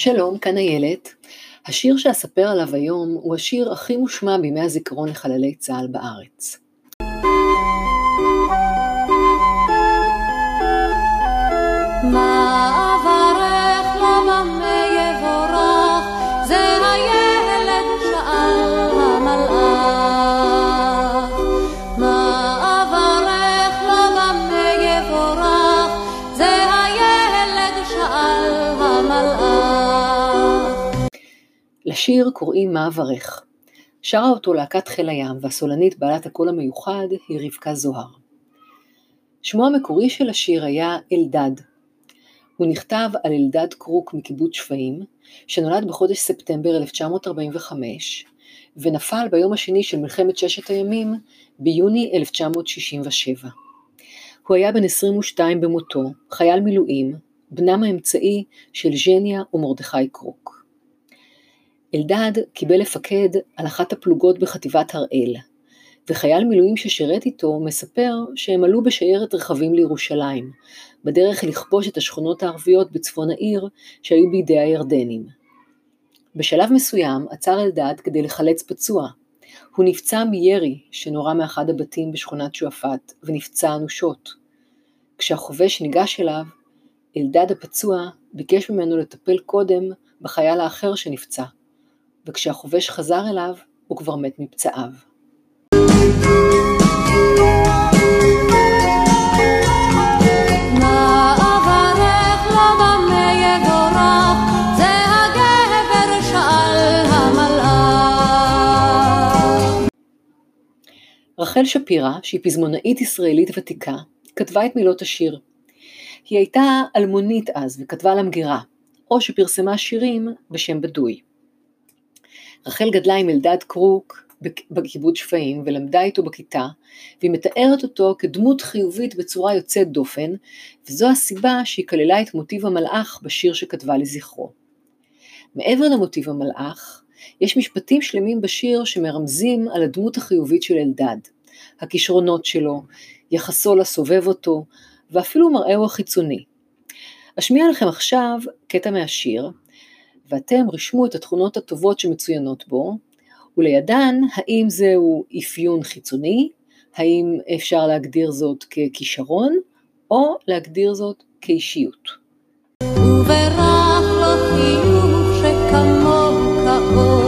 שלום, כאן איילת. השיר שאספר עליו היום הוא השיר הכי מושמע בימי הזיכרון לחללי צה"ל בארץ. לשיר קוראים מה אברך. שרה אותו להקת חיל הים והסולנית בעלת הקול המיוחד היא רבקה זוהר. שמו המקורי של השיר היה אלדד. הוא נכתב על אלדד קרוק מקיבוץ שפיים, שנולד בחודש ספטמבר 1945, ונפל ביום השני של מלחמת ששת הימים ביוני 1967. הוא היה בן 22 במותו, חייל מילואים, בנם האמצעי של ז'ניה ומרדכי קרוק. אלדד קיבל לפקד על אחת הפלוגות בחטיבת הראל, וחייל מילואים ששירת איתו מספר שהם עלו בשיירת רכבים לירושלים, בדרך לכבוש את השכונות הערביות בצפון העיר שהיו בידי הירדנים. בשלב מסוים עצר אלדד כדי לחלץ פצוע. הוא נפצע מירי שנורה מאחד הבתים בשכונת שועפאט ונפצע אנושות. כשהחובש ניגש אליו, אלדד הפצוע ביקש ממנו לטפל קודם בחייל האחר שנפצע. וכשהחובש חזר אליו, הוא כבר מת מפצעיו. רחל שפירא, שהיא פזמונאית ישראלית ותיקה, כתבה את מילות השיר. היא הייתה אלמונית אז וכתבה למגירה, או שפרסמה שירים בשם בדוי. רחל גדלה עם אלדד קרוק בקיבוץ שפיים ולמדה איתו בכיתה, והיא מתארת אותו כדמות חיובית בצורה יוצאת דופן, וזו הסיבה שהיא כללה את מוטיב המלאך בשיר שכתבה לזכרו. מעבר למוטיב המלאך, יש משפטים שלמים בשיר שמרמזים על הדמות החיובית של אלדד, הכישרונות שלו, יחסו לסובב אותו, ואפילו מראהו החיצוני. אשמיע לכם עכשיו קטע מהשיר, ואתם רשמו את התכונות הטובות שמצוינות בו, ולידן האם זהו אפיון חיצוני, האם אפשר להגדיר זאת ככישרון, או להגדיר זאת כאישיות. וברך לו חיוך שכמוהו כאור,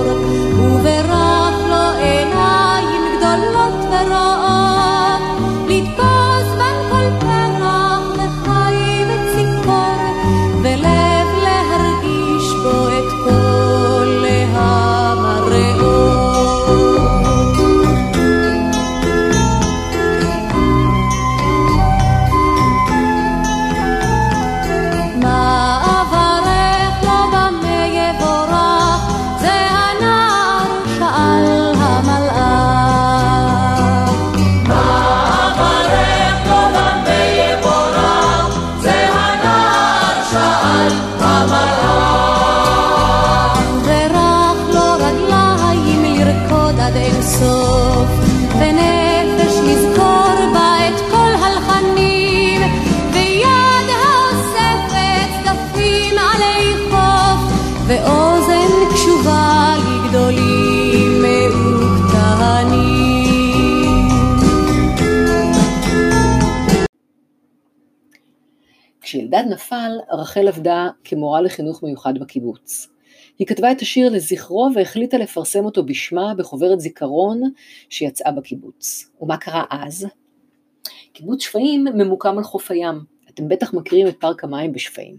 כשאלדד נפל, רחל עבדה כמורה לחינוך מיוחד בקיבוץ. היא כתבה את השיר לזכרו והחליטה לפרסם אותו בשמה בחוברת זיכרון שיצאה בקיבוץ. ומה קרה אז? קיבוץ שפיים ממוקם על חוף הים. אתם בטח מכירים את פארק המים בשפיים.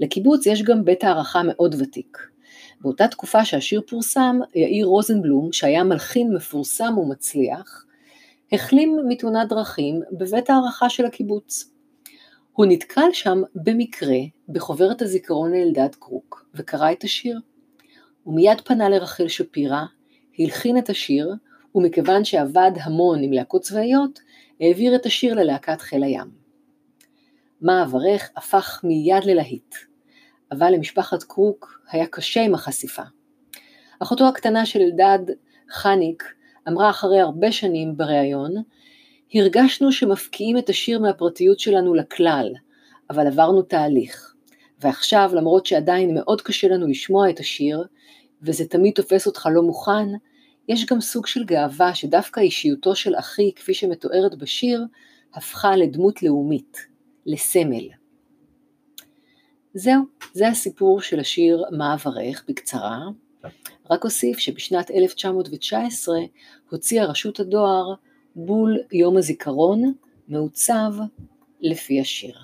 לקיבוץ יש גם בית הערכה מאוד ותיק. באותה תקופה שהשיר פורסם, יאיר רוזנבלום, שהיה מלחין מפורסם ומצליח, החלים מתאונת דרכים בבית הערכה של הקיבוץ. הוא נתקל שם במקרה בחוברת הזיכרון לאלדד קרוק, וקרא את השיר. הוא מיד פנה לרחל שפירא, הלחין את השיר, ומכיוון שעבד המון עם להקות צבאיות, העביר את השיר ללהקת חיל הים. מה אברך הפך מיד ללהיט, אבל למשפחת קרוק היה קשה עם החשיפה. אחותו הקטנה של אלדד, חניק, אמרה אחרי הרבה שנים בריאיון, הרגשנו שמפקיעים את השיר מהפרטיות שלנו לכלל, אבל עברנו תהליך. ועכשיו, למרות שעדיין מאוד קשה לנו לשמוע את השיר, וזה תמיד תופס אותך לא מוכן, יש גם סוג של גאווה שדווקא אישיותו של אחי, כפי שמתוארת בשיר, הפכה לדמות לאומית, לסמל. זהו, זה הסיפור של השיר מה אברך בקצרה. רק אוסיף שבשנת 1919 הוציאה רשות הדואר בול יום הזיכרון מעוצב לפי השיר.